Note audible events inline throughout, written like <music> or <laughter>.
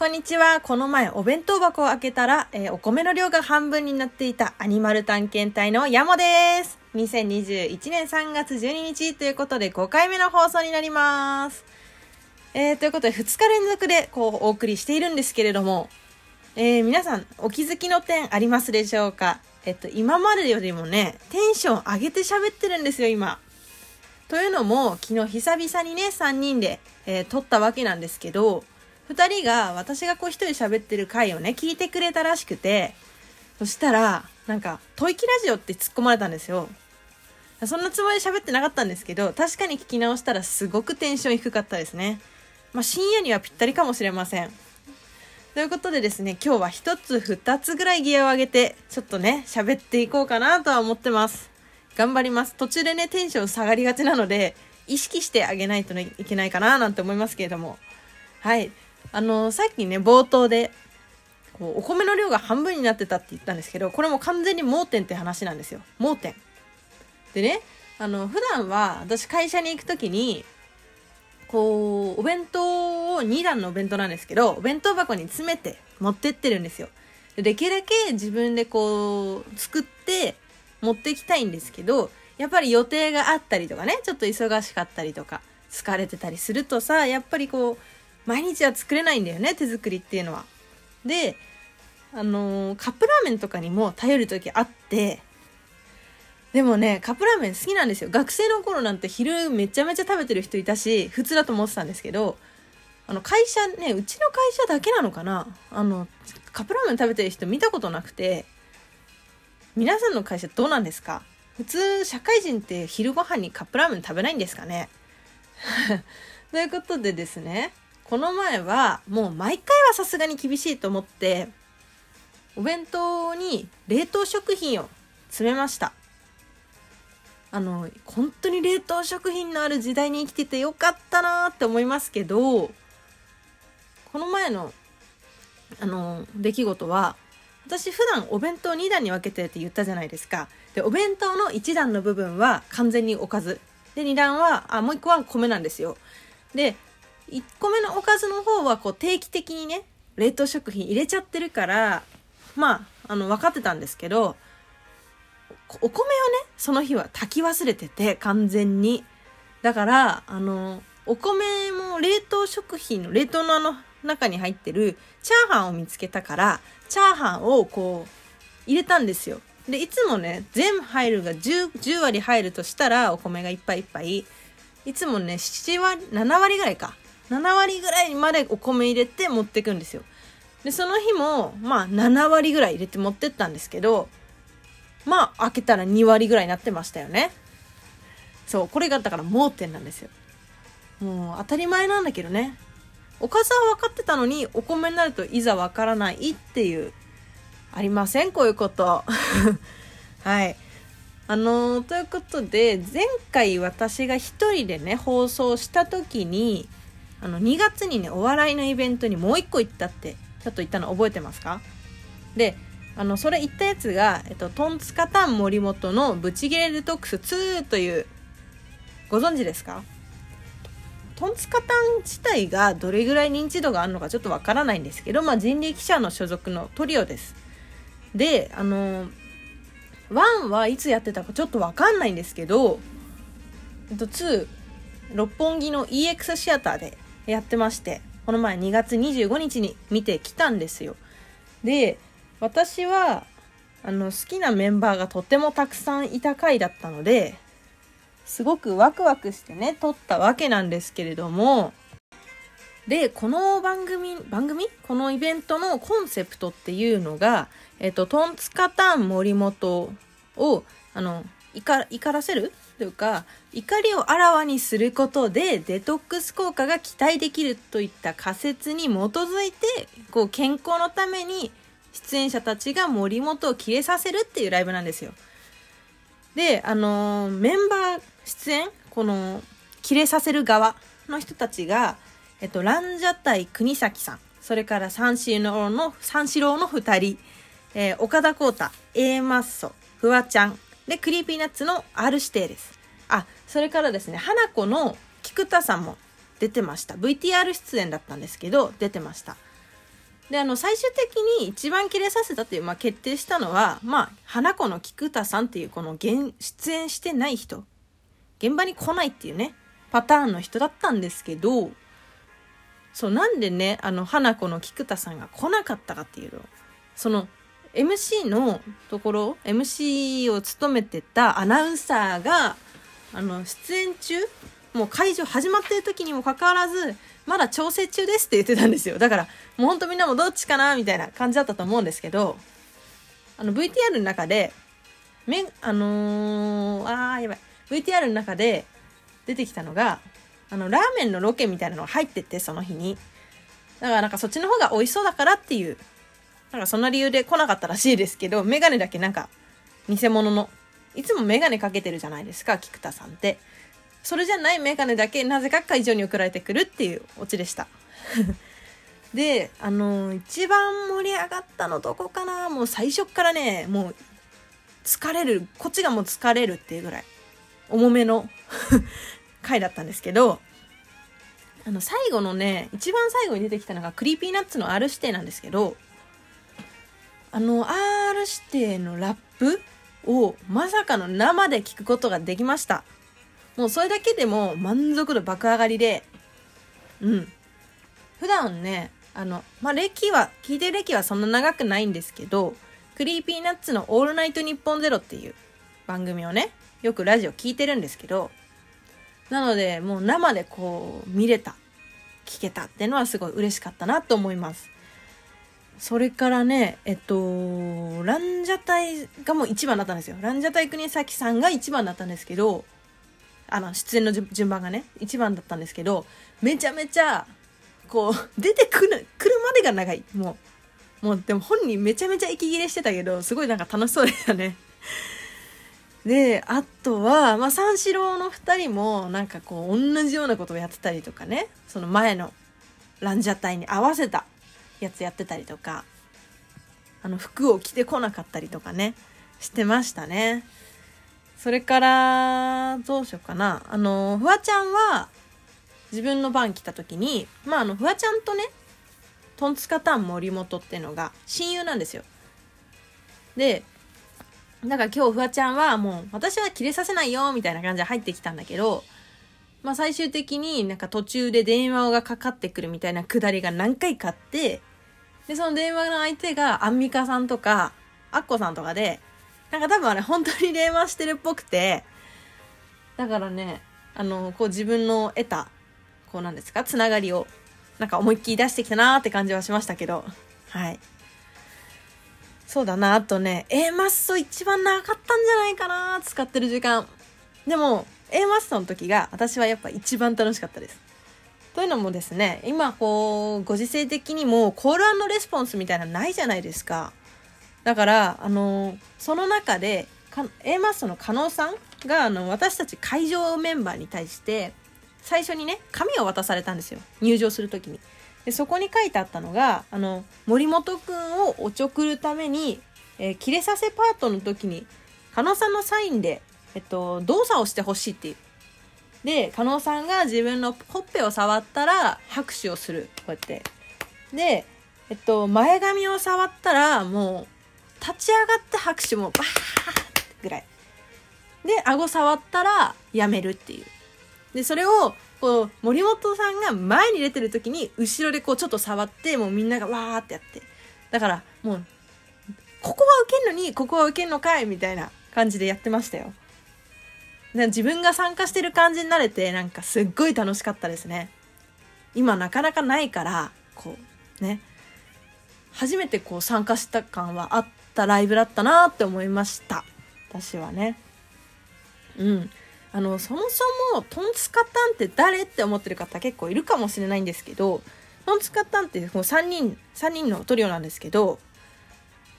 こんにちは。この前お弁当箱を開けたら、えーお米の量が半分になっていたアニマル探検隊のヤモです。2021年3月12日ということで5回目の放送になります。えー、ということで2日連続でこうお送りしているんですけれども、えー皆さんお気づきの点ありますでしょうか？えっと、今までよりもね、テンション上げて喋ってるんですよ、今。というのも、昨日久々にね、3人で、えー撮ったわけなんですけど、2人が私がこう一人喋ってる回をね、聞いてくれたらしくて、そしたら、なんか、吐息ラジオって突っ込まれたんですよ。そんなつもりで喋ってなかったんですけど、確かに聞き直したらすごくテンション低かったですね。まあ、深夜にはぴったりかもしれません。ということでですね、今日は一つ二つぐらいギアを上げて、ちょっとね、喋っていこうかなとは思ってます。頑張ります。途中でね、テンション下がりがちなので、意識してあげないといけないかななんて思いますけれども。はい。あのさっきね、冒頭で、こうお米の量が半分になってたって言ったんですけど、これも完全に盲点って話なんですよ。盲点。でね、あの、普段は私会社に行くときに、こう、お弁当を2段のお弁当なんですけど、お弁当箱に詰めて持ってってるんですよ。でできるだけ自分でこう、作って持ってきたいんですけど、やっぱり予定があったりとかね、ちょっと忙しかったりとか、疲れてたりするとさ、やっぱりこう、毎日は作れないんだよね、手作りっていうのは。で、あのーカップラーメンとかにも頼る時あって、でもね、カップラーメン好きなんですよ。学生の頃なんて昼めちゃめちゃ食べてる人いたし、普通だと思ってたんですけど、あの会社ね、うちの会社だけなのかなあの、カップラーメン食べてる人見たことなくて、皆さんの会社どうなんですか？普通、社会人って昼ご飯にカップラーメン食べないんですかね？<laughs> ということでですね、この前はもう毎回はさすがに厳しいと思って、お弁当に冷凍食品を詰めました。あの、本当に冷凍食品のある時代に生きててよかったなーって思いますけど、この前の、あの、出来事は、私普段お弁当2段に分けてって言ったじゃないですか。で、お弁当の1段の部分は完全におかず。で、2段は、あ、もう1個は米なんですよ。で、1個目のおかずの方はこう定期的にね、冷凍食品入れちゃってるから、まあ、あの、分かってたんですけど、お米をね、その日は炊き忘れてて、完全に。だから、あの、お米も冷凍食品の冷凍のあの中に入ってるチャーハンを見つけたから、チャーハンをこう、入れたんですよ。で、いつもね、全部入るが 10, 10割入るとしたら、お米がいっぱいいっぱい。いつもね、7割、7割ぐらいか。7割ぐらいまでお米入れて持ってくんですよ。で、その日も、まあ、7割ぐらい入れて持ってったんですけど、まあ、開けたら2割ぐらいになってましたよね。そう、これがだから盲点なんですよ。もう当たり前なんだけどね。おかずは分かってたのに、お米になるといざ分からないっていう、ありませんこういうこと。<laughs> はい。あのーということで、前回私が一人でね、放送した時に、あの、2月にね、お笑いのイベントにもう一個行ったって、ちょっと言ったの覚えてますか？で、あの、それ言ったやつが、えっと、トンツカタン森本のブチギレデトックス2という、ご存知ですか？トンツカタン自体がどれぐらい認知度があるのかちょっとわからないんですけど、まあ、人力車の所属のトリオです。で、あの、1はいつやってたかちょっとわかんないんですけど、えっと、2、六本木の EX シアターでやってまして、この前2月25日に見てきたんですよ。で、私は、あの、好きなメンバーがとてもたくさんいた回だったので、すごくワクワクしてね、撮ったわけなんですけれども、で、この番組、番組？このイベントのコンセプトっていうのが、えっと、トンツカタン森本を、あの、怒怒らせる？というか、怒りをあらわにすることでデトックス効果が期待できるといった仮説に基づいて、こう、健康のために出演者たちが森本を切れさせるっていうライブなんですよ。で、あのーメンバー出演この、切れさせる側の人たちが、えっと、ランジャタイ国崎さん、それから三四郎の、三四郎の二人、えー岡田光太、A マッソ、フワちゃん、で、クリーピーナッツの R 指定です。あ、それからですね、ハナコの菊田さんも出てました。VTR 出演だったんですけど、出てました。であの最終的に一番切れさせたっていう、まあ、決定したのはまあハナコの菊田さんっていうこの現出演してない人現場に来ないっていうねパターンの人だったんですけどそうなんでねあのハナコの菊田さんが来なかったかっていうとその MC のところ MC を務めてたアナウンサーがあの出演中もう会場始まってる時にもかかわらずまだ調整中ですって言ってたんですよ。だからもうほんとみんなもどっちかなみたいな感じだったと思うんですけどあの VTR の中でめあのー、あやばい。VTR の中で出てきたのがあのラーメンのロケみたいなのが入っててその日に。だからなんかそっちの方が美味しそうだからっていうなんかそんな理由で来なかったらしいですけどメガネだけなんか偽物の。いつもメガネかけてるじゃないですか菊田さんって。それじゃないメガネだけなぜか会場に送られてくるっていうオチでした。<laughs> であの一番盛り上がったのどこかな？もう最初からねもう疲れるこっちがもう疲れるっていうぐらい重めの <laughs> 回だったんですけどあの最後のね一番最後に出てきたのがクリーピーナッツの R 指定なんですけどあの R 指定のラップをまさかの生で聞くことができました。もうそれだけでも満足度爆上がりで。うん。普段ねあのまあ歴は聞いてる歴はそんな長くないんですけど Creepy Nuts の「オールナイトニッポンゼロっていう番組をねよくラジオ聞いてるんですけどなのでもう生でこう見れた聞けたっていうのはすごい嬉しかったなと思います。それからねえっとランジャタイがもう1番だったんですよ。ランジャタイ国崎さんが1番だったんですけどあの出演の順番がね1番だったんですけどめちゃめちゃこう出てくる来るまでが長い。もうもうでも本人めちゃめちゃ息切れしてたけどすごいなんか楽しそうでしたね。であとは、まあ、三四郎の2人もなんかこう同じようなことをやってたりとかね。その前のランジャタイに合わせた。やつやってたりとかあの服を着てこなかったりとかねしてましたね。それからどうしようかな。あのフワちゃんは自分の番来た時にまああのフワちゃんとねトンツカタン森本っていうのが親友なんですよ。でだから今日フワちゃんはもう私は切れさせないよみたいな感じで入ってきたんだけど、まあ最終的になんか途中で電話がかかってくるみたいなくだりが何回かあって、で、その電話の相手がアンミカさんとか、アッコさんとかで、なんか多分あれ本当に電話してるっぽくて、だからね、あの、こう自分の得た、こうなんですか、つながりを、なんか思いっきり出してきたなーって感じはしましたけど、はい。そうだな、あとね、A マッソ一番長かったんじゃないかな、使ってる時間。でも、A マッソの時が私はやっぱ一番楽しかったです。というのもですね、今こう、ご時世的にもコールレスポンスみたいなのないじゃないですか。だから、あの、その中で、A マッソの加納さんが、あの、私たち会場メンバーに対して、最初にね、紙を渡されたんですよ。入場する時に。でそこに書いてあったのがあの森本くんをおちょくるために、えー、切れさせパートの時に加納さんのサインで、えっと、動作をしてほしいっていう。で加納さんが自分のほっぺを触ったら拍手をする。こうやって。で、えっと、前髪を触ったらもう立ち上がって拍手もバーってぐらい。で顎触ったらやめるっていう。でそれをこう森本さんが前に出てる時に後ろでこうちょっと触ってもうみんながわーってやって。だからもうここは受けんのにここは受けんのかいみたいな感じでやってましたよ。自分が参加してる感じになれてなんかすっごい楽しかったですね。今なかなかないからこうね。初めてこう参加した感はあったライブだったなって思いました。私はね。うん。あのそもそもトンツカタンって誰って思ってる方結構いるかもしれないんですけどトンツカタンってもう3人3人のトリオなんですけど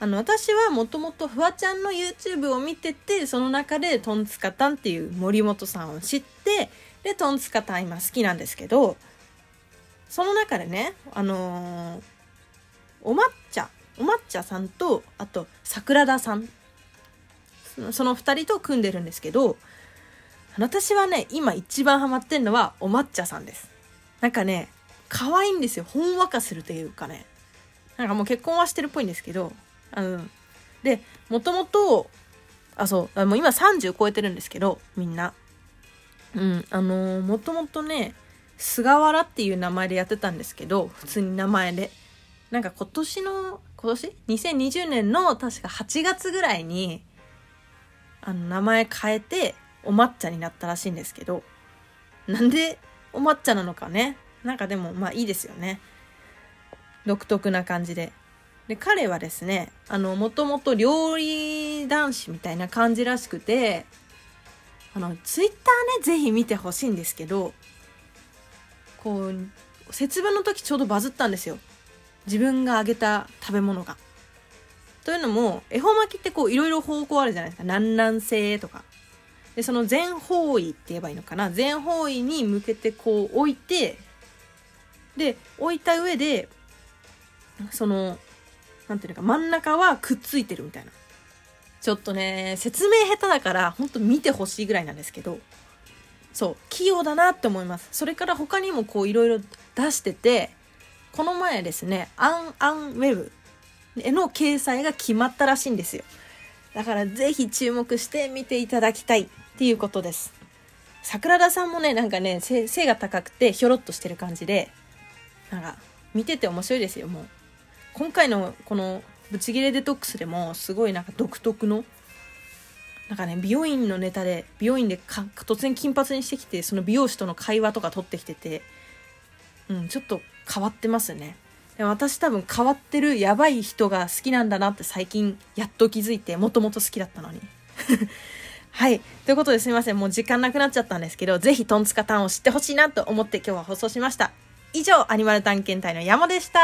あの私はもともとフワちゃんの YouTube を見ててその中でトンツカタンっていう森本さんを知ってでトンツカタン今好きなんですけどその中でねあのー、お抹茶お抹茶さんとあと桜田さんその2人と組んでるんですけど私はね、今一番ハマってんのはお抹茶さんです。なんかね、可愛いんですよ。ほんわかするというかね。なんかもう結婚はしてるっぽいんですけど、あの、で、もともと、あ、そう、もう今30超えてるんですけど、みんな。うん、あのー、もともとね、菅原っていう名前でやってたんですけど、普通に名前で。なんか今年の、今年 ?2020 年の確か8月ぐらいに、あの、名前変えて、お抹茶になったらしいんですけど、なんでお抹茶なのかね。なんかでも、まあいいですよね。独特な感じで。で、彼はですね、もともと料理男子みたいな感じらしくて、あの、ツイッターね、ぜひ見てほしいんですけど、こう、節分の時ちょうどバズったんですよ。自分があげた食べ物が。というのも、恵方巻きってこう、いろいろ方向あるじゃないですか。南南西とか。で、その全方位って言えばいいのかな。全方位に向けてこう置いて、で、置いた上で、その、なんていうか、真ん中はくっついてるみたいな。ちょっとね、説明下手だから、ほんと見てほしいぐらいなんですけど、そう、器用だなって思います。それから他にもこういろいろ出してて、この前ですね、アンアンウェブの掲載が決まったらしいんですよ。だからぜひ注目して見ていただきたいっていうことです。桜田さんもね、なんかね、背が高くてひょろっとしてる感じで、なんか見てて面白いですよ、もう。今回のこのブチギレデトックスでもすごいなんか独特のなんかね美容院のネタで美容院で突然金髪にしてきてその美容師との会話とか撮ってきててうんちょっと変わってますねで私多分変わってるやばい人が好きなんだなって最近やっと気づいてもともと好きだったのに <laughs> はい。ということですみません。もう時間なくなっちゃったんですけど、ぜひトンツカタンを知ってほしいなと思って今日は放送しました。以上、アニマル探検隊の山でした。